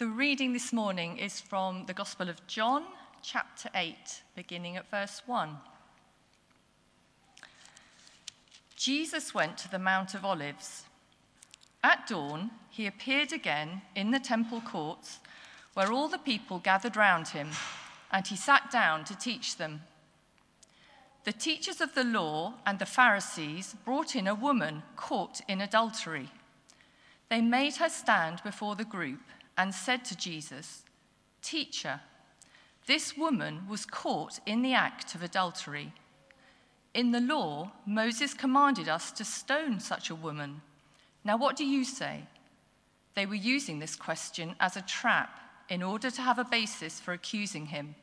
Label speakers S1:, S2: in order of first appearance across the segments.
S1: The reading this morning is from the Gospel of John, chapter 8, beginning at verse 1. Jesus went to the Mount of Olives. At dawn, he appeared again in the temple courts where all the people gathered round him, and he sat down to teach them. The teachers of the law and the Pharisees brought in a woman caught in adultery. They made her stand before the group and said to Jesus, Teacher, this woman was caught in the act of adultery. In the law, Moses commanded us to stone such a woman. Now, what do you say? They were using this question as a trap in order to have a basis for accusing him.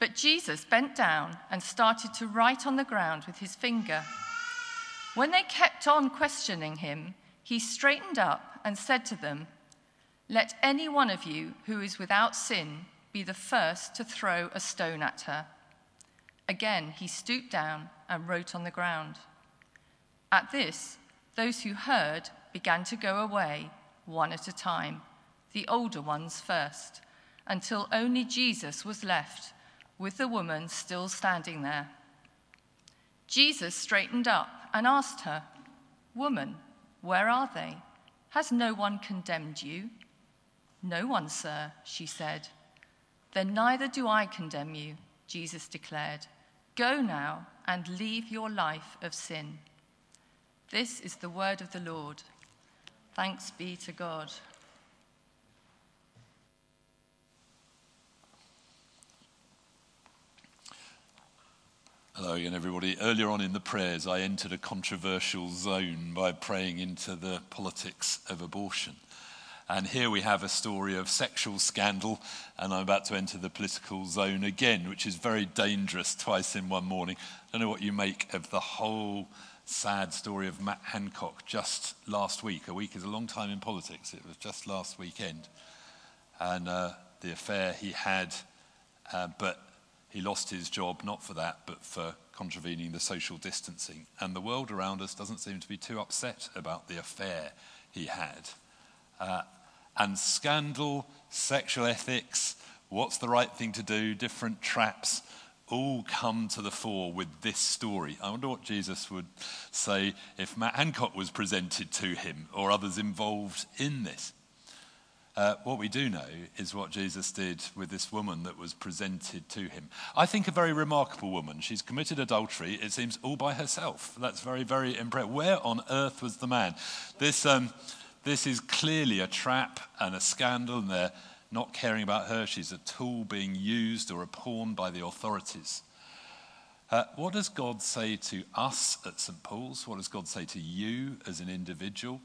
S1: But Jesus bent down and started to write on the ground with his finger. When they kept on questioning him, he straightened up and said to them, Let any one of you who is without sin be the first to throw a stone at her. Again, he stooped down and wrote on the ground. At this, those who heard began to go away, one at a time, the older ones first, until only Jesus was left, with the woman still standing there. Jesus straightened up and asked her, Woman, where are they? Has no one condemned you? No one, sir, she said. Then neither do I condemn you, Jesus declared. Go now and leave your life of sin. This is the word of the Lord. Thanks be to God.
S2: Hello again, everybody. Earlier on in the prayers, I entered a controversial zone by praying into the politics of abortion. And here we have a story of sexual scandal, and I'm about to enter the political zone again, which is very dangerous twice in one morning. I don't know what you make of the whole sad story of Matt Hancock just last week. A week is a long time in politics. It was just last weekend. And uh, the affair he had, uh, but he lost his job not for that, but for contravening the social distancing. And the world around us doesn't seem to be too upset about the affair he had. Uh, and scandal, sexual ethics, what's the right thing to do, different traps all come to the fore with this story. I wonder what Jesus would say if Matt Hancock was presented to him or others involved in this. Uh, what we do know is what Jesus did with this woman that was presented to him. I think a very remarkable woman. She's committed adultery, it seems, all by herself. That's very, very impressive. Where on earth was the man? This, um, this is clearly a trap and a scandal, and they're not caring about her. She's a tool being used or a pawn by the authorities. Uh, what does God say to us at St. Paul's? What does God say to you as an individual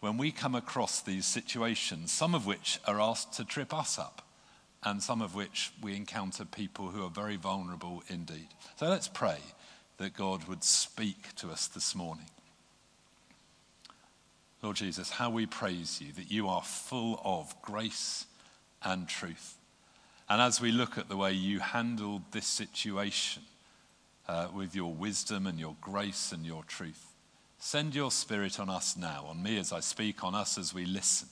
S2: when we come across these situations, some of which are asked to trip us up, and some of which we encounter people who are very vulnerable indeed? So let's pray that God would speak to us this morning. Lord Jesus, how we praise you that you are full of grace and truth. And as we look at the way you handled this situation uh, with your wisdom and your grace and your truth, send your spirit on us now, on me as I speak, on us as we listen,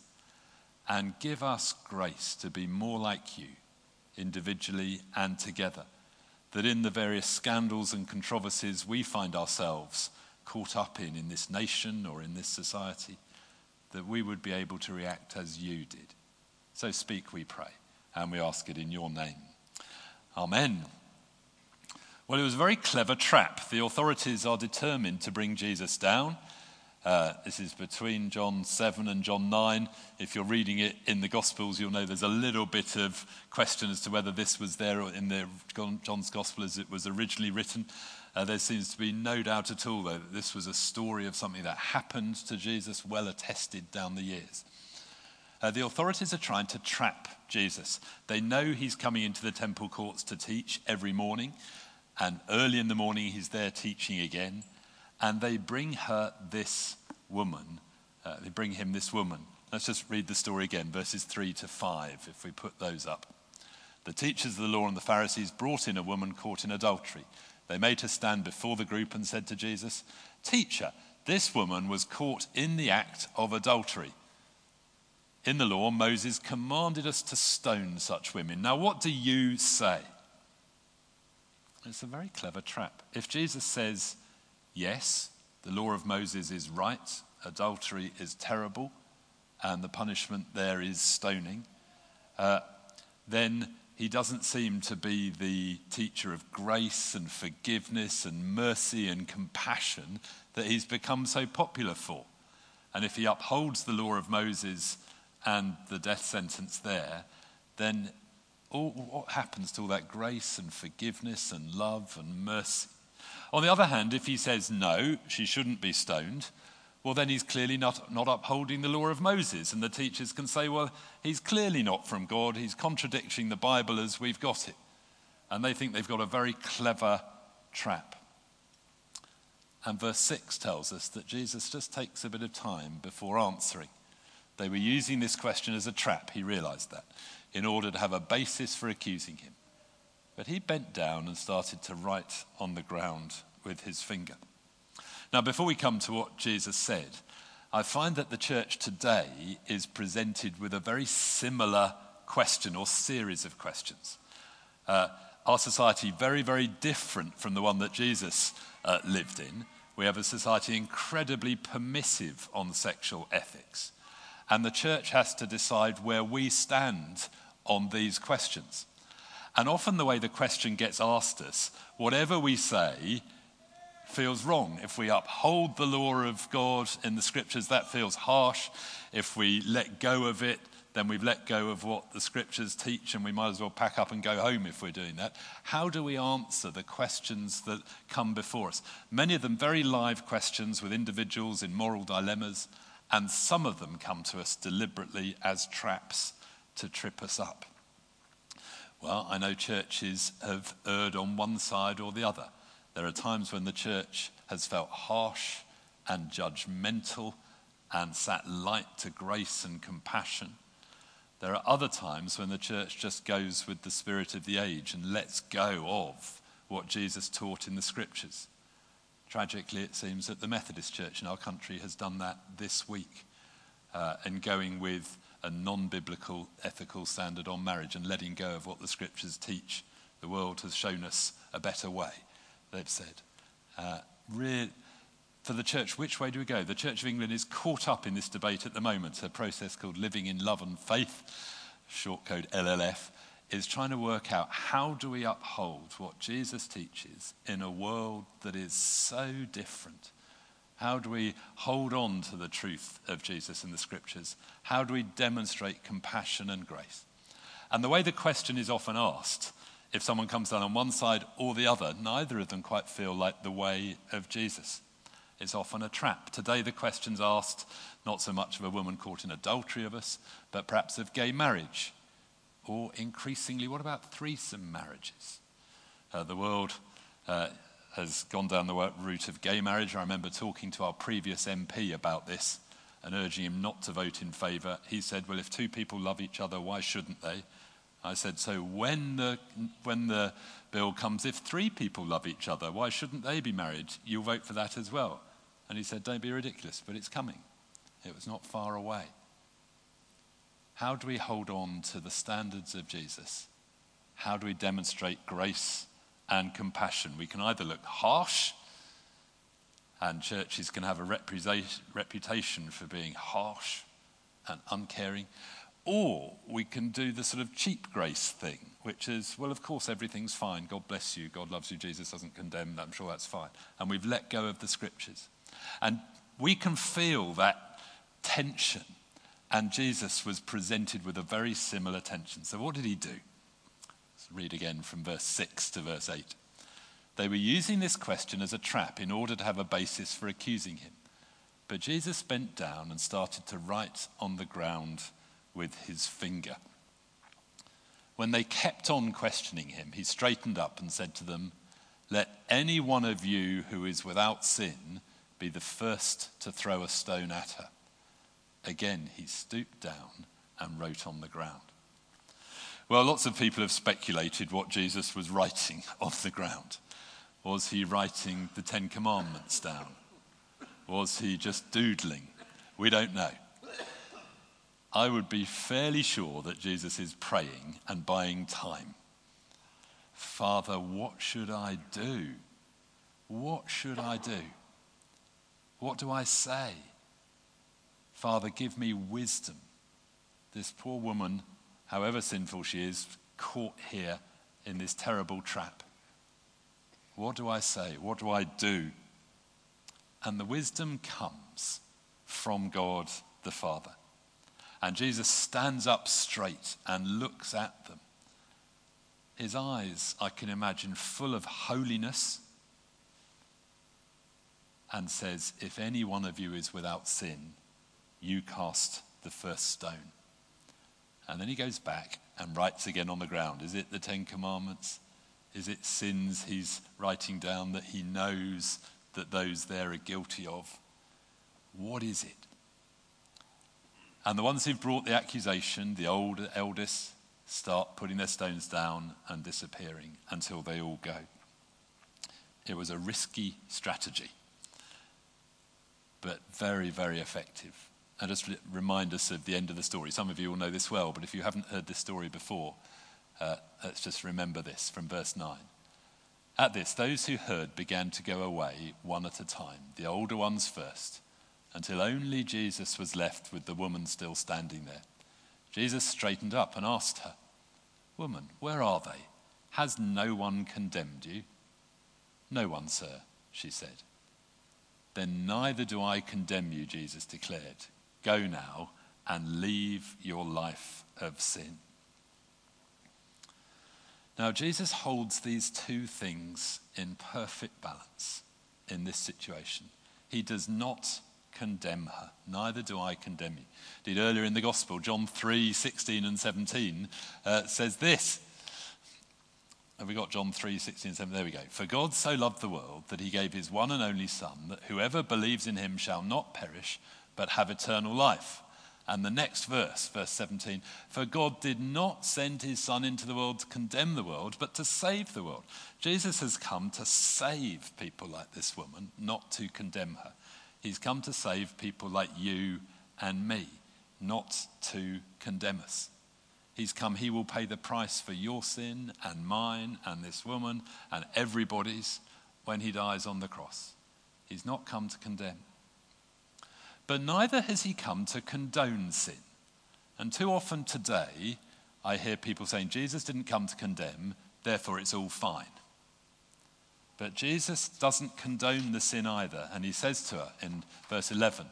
S2: and give us grace to be more like you, individually and together. That in the various scandals and controversies we find ourselves caught up in, in this nation or in this society, that we would be able to react as you did so speak, we pray, and we ask it in your name. Amen. Well, it was a very clever trap. The authorities are determined to bring Jesus down. Uh, this is between John 7 and John 9. If you're reading it in the Gospels, you'll know there's a little bit of question as to whether this was there in the, John's Gospel as it was originally written. Uh, there seems to be no doubt at all, though, that this was a story of something that happened to Jesus, well attested down the years. Uh, the authorities are trying to trap Jesus. They know he's coming into the temple courts to teach every morning, and early in the morning he's there teaching again. And they bring her this woman. Uh, they bring him this woman. Let's just read the story again, verses 3 to 5, if we put those up. The teachers of the law and the Pharisees brought in a woman caught in adultery. They made her stand before the group and said to Jesus, Teacher, this woman was caught in the act of adultery. in the law, Moses commanded us to stone such women. Now, what do you say? It's a very clever trap. If Jesus says, yes, the law of Moses is right, adultery is terrible, and the punishment there is stoning, uh, then he doesn't seem to be the teacher of grace and forgiveness and mercy and compassion that he's become so popular for. And if he upholds the law of Moses and the death sentence there, then all, what happens to all that grace and forgiveness and love and mercy? On the other hand, if he says no, she shouldn't be stoned, well, then he's clearly not, not upholding the law of Moses. And the teachers can say, well, he's clearly not from God. He's contradicting the Bible as we've got it. And they think they've got a very clever trap. And verse 6 tells us that Jesus just takes a bit of time before answering. They were using this question as a trap, he realized that, in order to have a basis for accusing him. But he bent down and started to write on the ground with his finger. Now, before we come to what Jesus said, I find that the church today is presented with a very similar question or series of questions. Uh, our society very, very different from the one that Jesus uh, lived in. We have a society incredibly permissive on sexual ethics. And the church has to decide where we stand on these questions. And often the way the question gets asked us, whatever we say feels wrong. If we uphold the law of God in the scriptures, that feels harsh. If we let go of it, then we've let go of what the scriptures teach, and we might as well pack up and go home if we're doing that. How do we answer the questions that come before us? Many of them very live questions with individuals in moral dilemmas, and some of them come to us deliberately as traps to trip us up. Well, I know churches have erred on one side or the other. There are times when the church has felt harsh and judgmental and sat light to grace and compassion. There are other times when the church just goes with the spirit of the age and lets go of what Jesus taught in the scriptures. Tragically, it seems that the Methodist Church in our country has done that this week uh, in going with a non biblical ethical standard on marriage and letting go of what the scriptures teach. The world has shown us a better way, they've said. Uh, re- for the church, which way do we go? The Church of England is caught up in this debate at the moment, a process called Living in Love and Faith, short code LLF, is trying to work out how do we uphold what Jesus teaches in a world that is so different? How do we hold on to the truth of Jesus in the scriptures? How do we demonstrate compassion and grace? And the way the question is often asked, if someone comes down on one side or the other, neither of them quite feel like the way of Jesus. It's often a trap. Today, the question's asked not so much of a woman caught in adultery of us, but perhaps of gay marriage or increasingly, what about threesome marriages? Uh, the world uh, has gone down the route of gay marriage. I remember talking to our previous MP about this and urging him not to vote in favour. He said, Well, if two people love each other, why shouldn't they? I said, So when the, when the bill comes, if three people love each other, why shouldn't they be married? You'll vote for that as well. And he said, Don't be ridiculous, but it's coming. It was not far away. How do we hold on to the standards of Jesus? How do we demonstrate grace and compassion? We can either look harsh, and churches can have a reputation for being harsh and uncaring, or we can do the sort of cheap grace thing, which is, well, of course, everything's fine. God bless you. God loves you. Jesus doesn't condemn. I'm sure that's fine. And we've let go of the scriptures. And we can feel that tension and Jesus was presented with a very similar tension. So, what did he do? Let's read again from verse 6 to verse 8. They were using this question as a trap in order to have a basis for accusing him. But Jesus bent down and started to write on the ground with his finger. When they kept on questioning him, he straightened up and said to them, Let any one of you who is without sin be the first to throw a stone at her. Again, he stooped down and wrote on the ground. Well, lots of people have speculated what Jesus was writing on the ground. Was he writing the Ten Commandments down? Was he just doodling? We don't know. I would be fairly sure that Jesus is praying and buying time. Father, what should I do? What should I do? What do I say? Father, give me wisdom. This poor woman, however sinful she is, caught here in this terrible trap. What do I say? What do I do? And the wisdom comes from God the Father. And Jesus stands up straight and looks at them. His eyes, I can imagine, full of holiness, and says, If any one of you is without sin, you cast the first stone. And then he goes back and writes again on the ground. Is it the Ten Commandments? Is it sins he's writing down that he knows that those there are guilty of? What is it? And the ones who've brought the accusation, the old eldest, start putting their stones down and disappearing until they all go. It was a risky strategy, but very, very effective. And just remind us of the end of the story. Some of you will know this well, but if you haven't heard this story before, uh, let's just remember this from verse 9. At this, those who heard began to go away one at a time, the older ones first, until only Jesus was left with the woman still standing there. Jesus straightened up and asked her, Woman, where are they? Has no one condemned you? No one, sir, she said. Then neither do I condemn you, Jesus declared. Go now and leave your life of sin. Now, Jesus holds these two things in perfect balance in this situation. He does not condemn her, neither do I condemn you. Did earlier in the Gospel, John 3 16 and 17 uh, says this. Have we got John 3 16 and 17? There we go. For God so loved the world that he gave his one and only Son, that whoever believes in him shall not perish, but have eternal life. And the next verse, verse 17, for God did not send his Son into the world to condemn the world, but to save the world. Jesus has come to save people like this woman, not to condemn her. He's come to save people like you and me, not to condemn us. He's come, he will pay the price for your sin and mine and this woman and everybody's when he dies on the cross. He's not come to condemn. But neither has he come to condone sin. And too often today, I hear people saying, Jesus didn't come to condemn, therefore it's all fine. But Jesus doesn't condone the sin either. And he says to her in verse 11,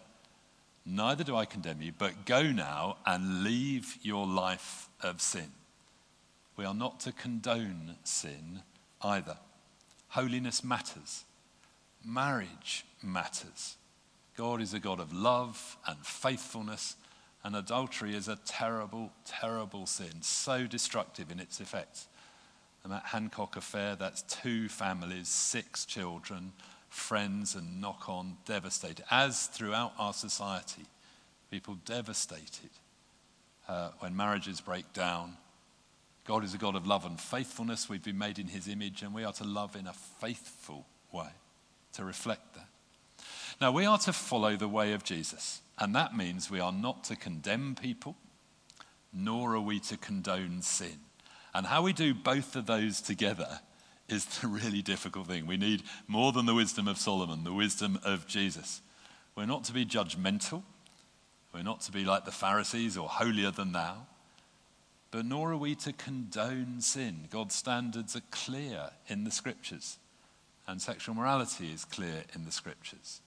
S2: Neither do I condemn you, but go now and leave your life of sin. We are not to condone sin either. Holiness matters, marriage matters. God is a God of love and faithfulness, and adultery is a terrible, terrible sin, so destructive in its effects. And that Hancock affair, that's two families, six children, friends, and knock on, devastated. As throughout our society, people devastated uh, when marriages break down. God is a God of love and faithfulness. We've been made in his image, and we are to love in a faithful way to reflect that. Now, we are to follow the way of Jesus, and that means we are not to condemn people, nor are we to condone sin. And how we do both of those together is the really difficult thing. We need more than the wisdom of Solomon, the wisdom of Jesus. We're not to be judgmental, we're not to be like the Pharisees or holier than thou, but nor are we to condone sin. God's standards are clear in the scriptures, and sexual morality is clear in the scriptures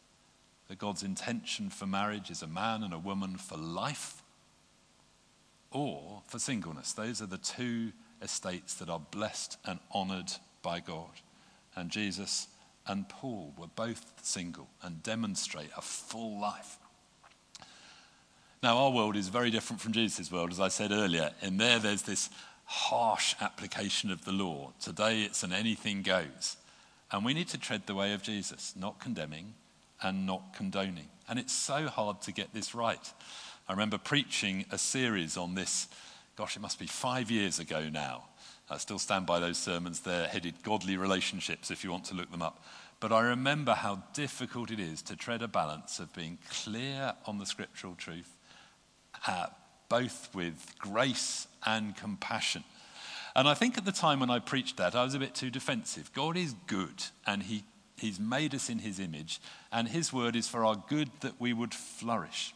S2: that God's intention for marriage is a man and a woman for life or for singleness. Those are the two estates that are blessed and honored by God. And Jesus and Paul were both single and demonstrate a full life. Now, our world is very different from Jesus' world, as I said earlier. In there, there's this harsh application of the law. Today, it's an anything goes. And we need to tread the way of Jesus, not condemning, and not condoning. And it's so hard to get this right. I remember preaching a series on this, gosh, it must be five years ago now. I still stand by those sermons. They're headed Godly Relationships if you want to look them up. But I remember how difficult it is to tread a balance of being clear on the scriptural truth, uh, both with grace and compassion. And I think at the time when I preached that, I was a bit too defensive. God is good, and he, He's made us in His image, and His word is for our good that we would flourish.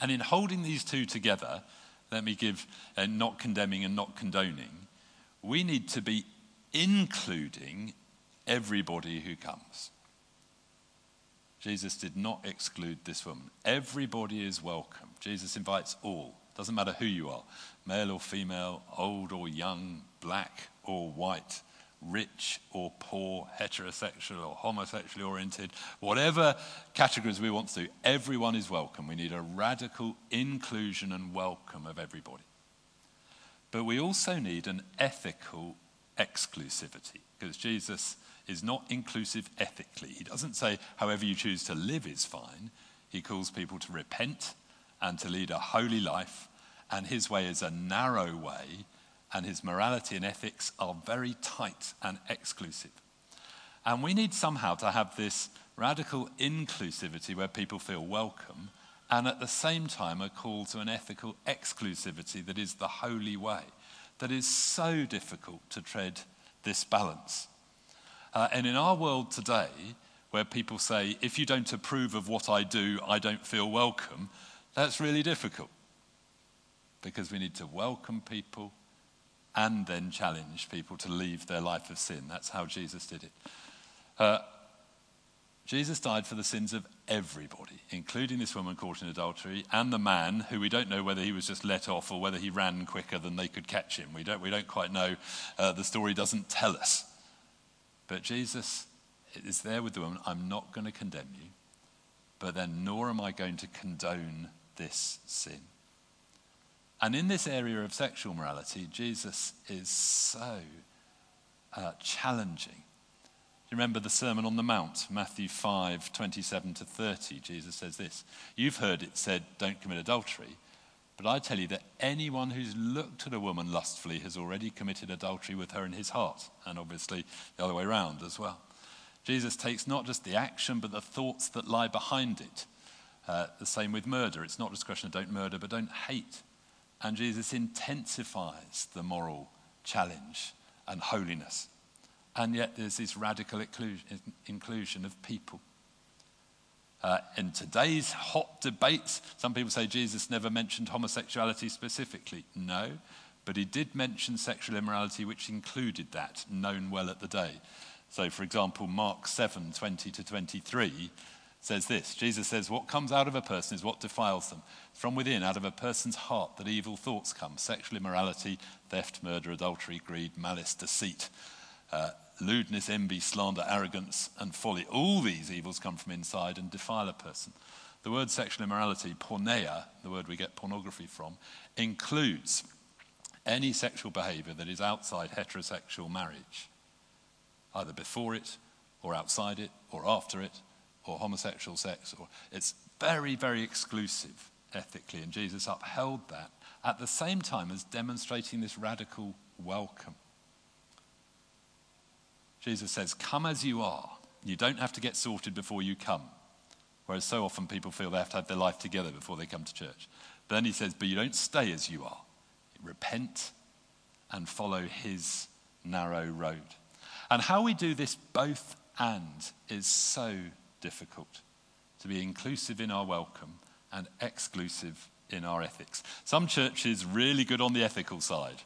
S2: And in holding these two together, let me give uh, not condemning and not condoning, we need to be including everybody who comes. Jesus did not exclude this woman. Everybody is welcome. Jesus invites all. Doesn't matter who you are male or female, old or young, black or white, rich or poor, heterosexual or homosexually oriented, whatever categories we want to everyone is welcome. We need a radical inclusion and welcome of everybody. But we also need an ethical exclusivity because Jesus is not inclusive ethically. He doesn't say, however you choose to live is fine. He calls people to repent and to lead a holy life, and his way is a narrow way, and his morality and ethics are very tight and exclusive. And we need somehow to have this radical inclusivity where people feel welcome, and at the same time, a call to an ethical exclusivity that is the holy way, that is so difficult to tread this balance. Uh, and in our world today, where people say, if you don't approve of what I do, I don't feel welcome, that's really difficult. Because we need to welcome people and then challenge people to leave their life of sin. That's how Jesus did it. Uh, Jesus died for the sins of everybody, including this woman caught in adultery and the man who we don't know whether he was just let off or whether he ran quicker than they could catch him. We don't, we don't quite know. Uh, the story doesn't tell us. But Jesus is there with the woman. I'm not going to condemn you, but then nor am I going to condone this sin. And in this area of sexual morality, Jesus is so uh, challenging. You remember the Sermon on the Mount, Matthew 5 27 to 30. Jesus says this You've heard it said, Don't commit adultery. But I tell you that anyone who's looked at a woman lustfully has already committed adultery with her in his heart, and obviously the other way around as well. Jesus takes not just the action, but the thoughts that lie behind it. Uh, the same with murder. It's not just a question of don't murder, but don't hate. And Jesus intensifies the moral challenge and holiness. And yet there's this radical inclusion of people. Uh, in today's hot debates, some people say Jesus never mentioned homosexuality specifically. No, but he did mention sexual immorality, which included that, known well at the day. So, for example, Mark 7 20 to 23 says this Jesus says, What comes out of a person is what defiles them. From within, out of a person's heart, that evil thoughts come sexual immorality, theft, murder, adultery, greed, malice, deceit. Uh, lewdness, envy, slander, arrogance, and folly. All these evils come from inside and defile a person. The word sexual immorality, porneia, the word we get pornography from, includes any sexual behavior that is outside heterosexual marriage, either before it, or outside it, or after it, or homosexual sex. Or, it's very, very exclusive ethically, and Jesus upheld that at the same time as demonstrating this radical welcome. Jesus says, Come as you are. You don't have to get sorted before you come. Whereas so often people feel they have to have their life together before they come to church. But then he says, But you don't stay as you are. Repent and follow his narrow road. And how we do this both and is so difficult to be inclusive in our welcome and exclusive in our ethics. Some churches really good on the ethical side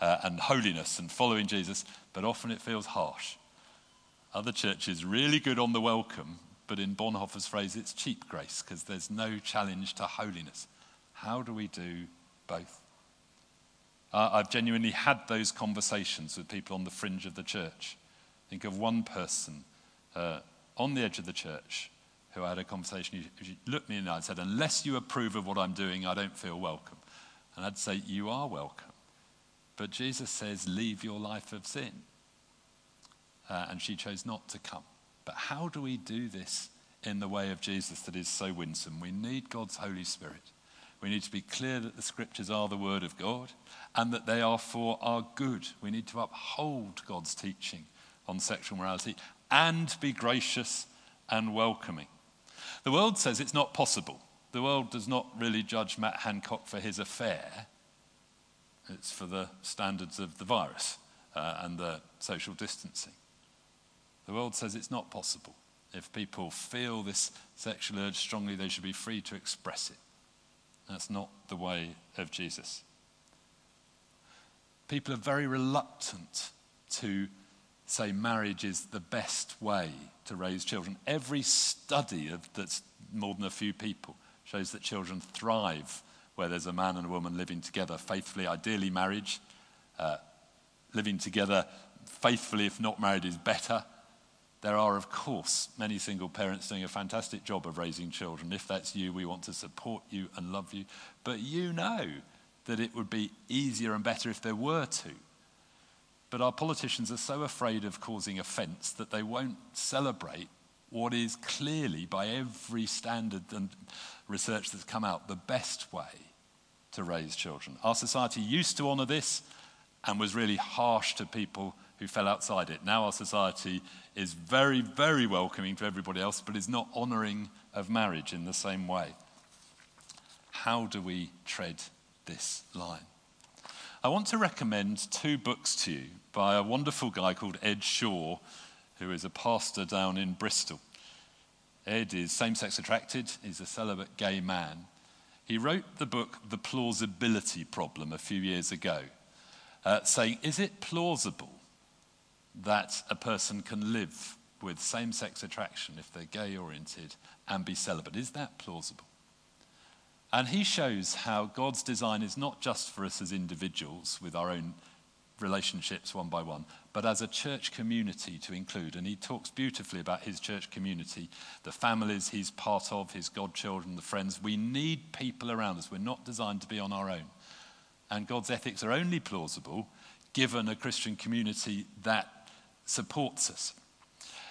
S2: uh, and holiness and following Jesus, but often it feels harsh. Other churches really good on the welcome, but in Bonhoeffer's phrase, it's cheap grace because there's no challenge to holiness. How do we do both? Uh, I've genuinely had those conversations with people on the fringe of the church. Think of one person uh, on the edge of the church who I had a conversation. He looked me in the eye and said, Unless you approve of what I'm doing, I don't feel welcome. And I'd say, You are welcome. But Jesus says, Leave your life of sin. Uh, and she chose not to come. But how do we do this in the way of Jesus that is so winsome? We need God's Holy Spirit. We need to be clear that the scriptures are the word of God and that they are for our good. We need to uphold God's teaching on sexual morality and be gracious and welcoming. The world says it's not possible. the world does not really judge Matt Hancock for his affair, it's for the standards of the virus uh, and the social distancing. The world says it's not possible. If people feel this sexual urge strongly, they should be free to express it. That's not the way of Jesus. People are very reluctant to say marriage is the best way to raise children. Every study of, that's more than a few people shows that children thrive where there's a man and a woman living together faithfully, ideally marriage. Uh, living together faithfully, if not married, is better. There are, of course, many single parents doing a fantastic job of raising children. If that's you, we want to support you and love you. But you know that it would be easier and better if there were two. But our politicians are so afraid of causing offence that they won't celebrate what is clearly, by every standard and research that's come out, the best way to raise children. Our society used to honour this and was really harsh to people who fell outside it. Now our society is very, very welcoming to everybody else, but is not honouring of marriage in the same way. How do we tread this line? I want to recommend two books to you by a wonderful guy called Ed Shaw, who is a pastor down in Bristol. Ed is same sex attracted, he's a celibate gay man. He wrote the book The Plausibility Problem a few years ago, uh, saying, Is it plausible that a person can live with same sex attraction if they're gay oriented and be celibate? Is that plausible? And he shows how God's design is not just for us as individuals with our own relationships one by one, but as a church community to include. And he talks beautifully about his church community, the families he's part of, his godchildren, the friends. We need people around us. We're not designed to be on our own. And God's ethics are only plausible given a Christian community that supports us.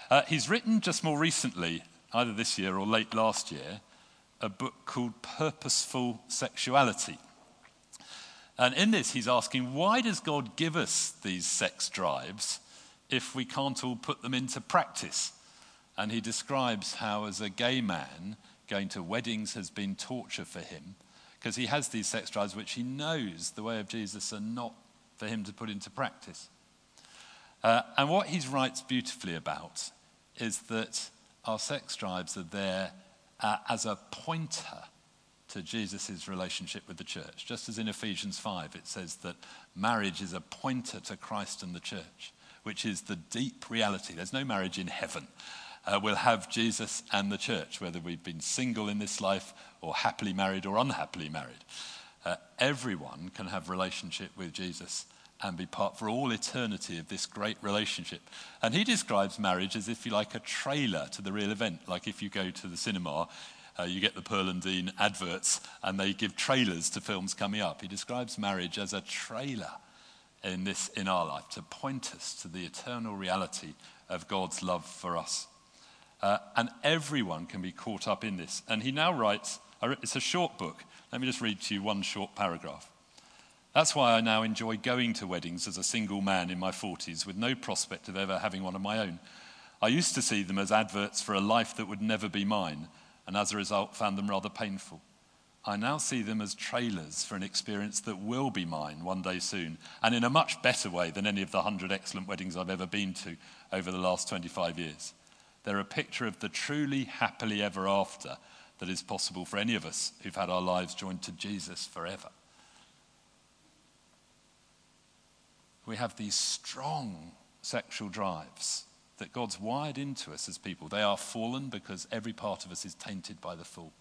S2: Uh, he's written just more recently, either this year or late last year, a book called Purposeful Sexuality. And in this, he's asking, why does God give us these sex drives if we can't all put them into practice? And he describes how, as a gay man, going to weddings has been torture for him because he has these sex drives which he knows the way of Jesus are not for him to put into practice. Uh, and what he writes beautifully about is that our sex drives are there uh, as a pointer to Jesus' relationship with the church. Just as in Ephesians 5, it says that marriage is a pointer to Christ and the church, which is the deep reality. There's no marriage in heaven. Uh, we'll have Jesus and the church, whether we've been single in this life or happily married or unhappily married. Uh, everyone can have relationship with Jesus and be part for all eternity of this great relationship. And he describes marriage as if you like a trailer to the real event. Like if you go to the cinema, uh, you get the Pearl and Dean adverts and they give trailers to films coming up. He describes marriage as a trailer in, this, in our life to point us to the eternal reality of God's love for us. Uh, and everyone can be caught up in this. And he now writes, it's a short book. Let me just read to you one short paragraph. That's why I now enjoy going to weddings as a single man in my 40s with no prospect of ever having one of my own. I used to see them as adverts for a life that would never be mine, and as a result, found them rather painful. I now see them as trailers for an experience that will be mine one day soon, and in a much better way than any of the hundred excellent weddings I've ever been to over the last 25 years. They're a picture of the truly happily ever after that is possible for any of us who've had our lives joined to Jesus forever. we have these strong sexual drives that God's wired into us as people. They are fallen because every part of us is tainted by the fall.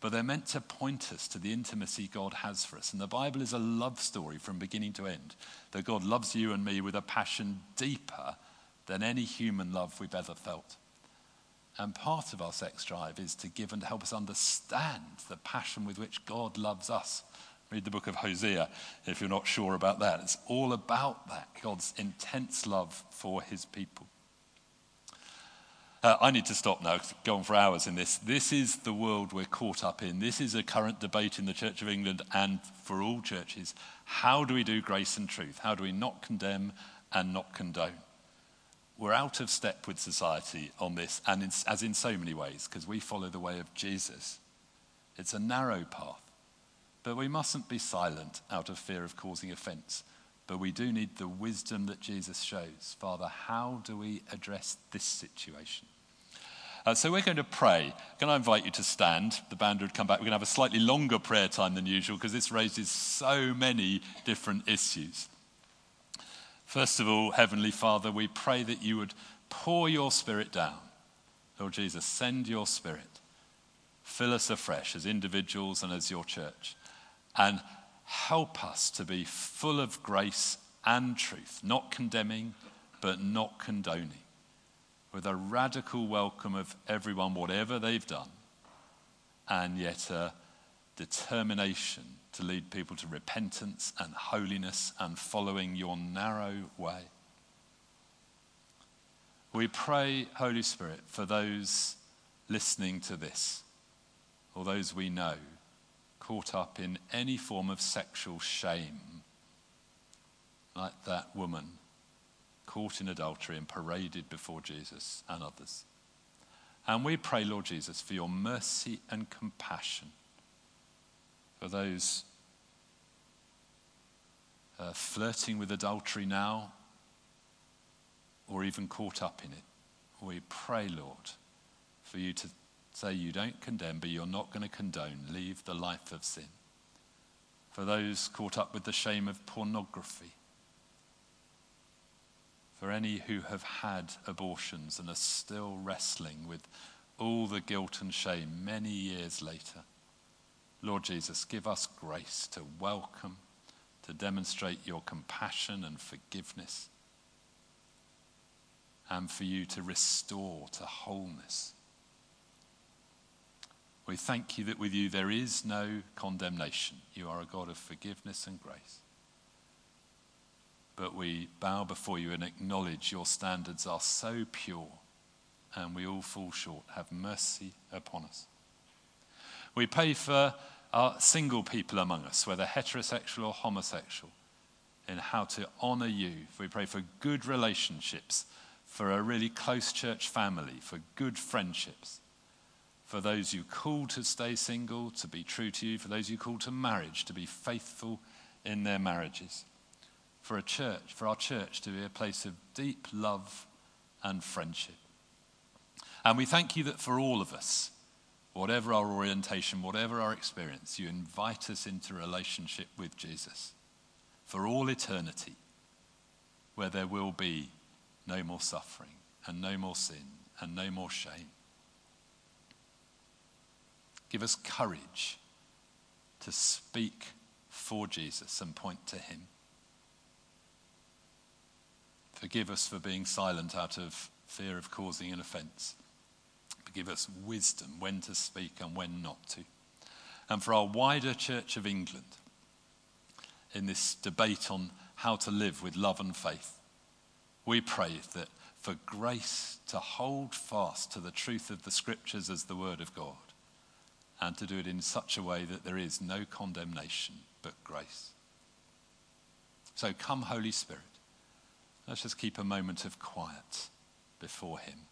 S2: But they're meant to point us to the intimacy God has for us. And the Bible is a love story from beginning to end. That God loves you and me with a passion deeper than any human love we've ever felt. And part of our sex drive is to give and to help us understand the passion with which God loves us Read the book of Hosea if you're not sure about that. It's all about that God's intense love for his people. Uh, I need to stop now, go on for hours in this. This is the world we're caught up in. This is a current debate in the Church of England and for all churches. How do we do grace and truth? How do we not condemn and not condone? We're out of step with society on this, and in, as in so many ways, because we follow the way of Jesus. It's a narrow path. But we mustn't be silent out of fear of causing offense. But we do need the wisdom that Jesus shows. Father, how do we address this situation? Uh, so we're going to pray. Can I invite you to stand? The band would come back. We're going to have a slightly longer prayer time than usual because this raises so many different issues. First of all, Heavenly Father, we pray that you would pour your Spirit down. Lord Jesus, send your Spirit. Fill us afresh as individuals and as your church. And help us to be full of grace and truth, not condemning, but not condoning, with a radical welcome of everyone, whatever they've done, and yet a determination to lead people to repentance and holiness and following your narrow way. We pray, Holy Spirit, for those listening to this, or those we know caught up in any form of sexual shame, like that woman caught in adultery and paraded before Jesus and others. And we pray, Lord Jesus, for your mercy and compassion for those uh, flirting with adultery now or even caught up in it. We pray, Lord, for you to say you don't condemn, but you're not going to condone. Leave the life of sin. For those caught up with the shame of pornography. For any who have had abortions and are still wrestling with all the guilt and shame many years later. Lord Jesus, give us grace to welcome, to demonstrate your compassion and forgiveness, and for you to restore to wholeness we thank you that with you there is no condemnation. You are a God of forgiveness and grace. But we bow before you and acknowledge your standards are so pure and we all fall short. Have mercy upon us. We pray for our single people among us, whether heterosexual or homosexual, in how to honor you. We pray for good relationships, for a really close church family, for good friendships for those you call to stay single, to be true to you, for those you call to marriage, to be faithful in their marriages, for a church, for our church to be a place of deep love and friendship. And we thank you that for all of us, whatever our orientation, whatever our experience, you invite us into relationship with Jesus for all eternity, where there will be no more suffering and no more sin and no more shame. Give us courage to speak for Jesus and point to him. Forgive us for being silent out of fear of causing an offense. Give us wisdom when to speak and when not to. And for our wider Church of England, in this debate on how to live with love and faith, we pray that for grace to hold fast to the truth of the scriptures as the Word of God, and to do it in such a way that there is no condemnation but grace. So come, Holy Spirit. Let's just keep a moment of quiet before Him.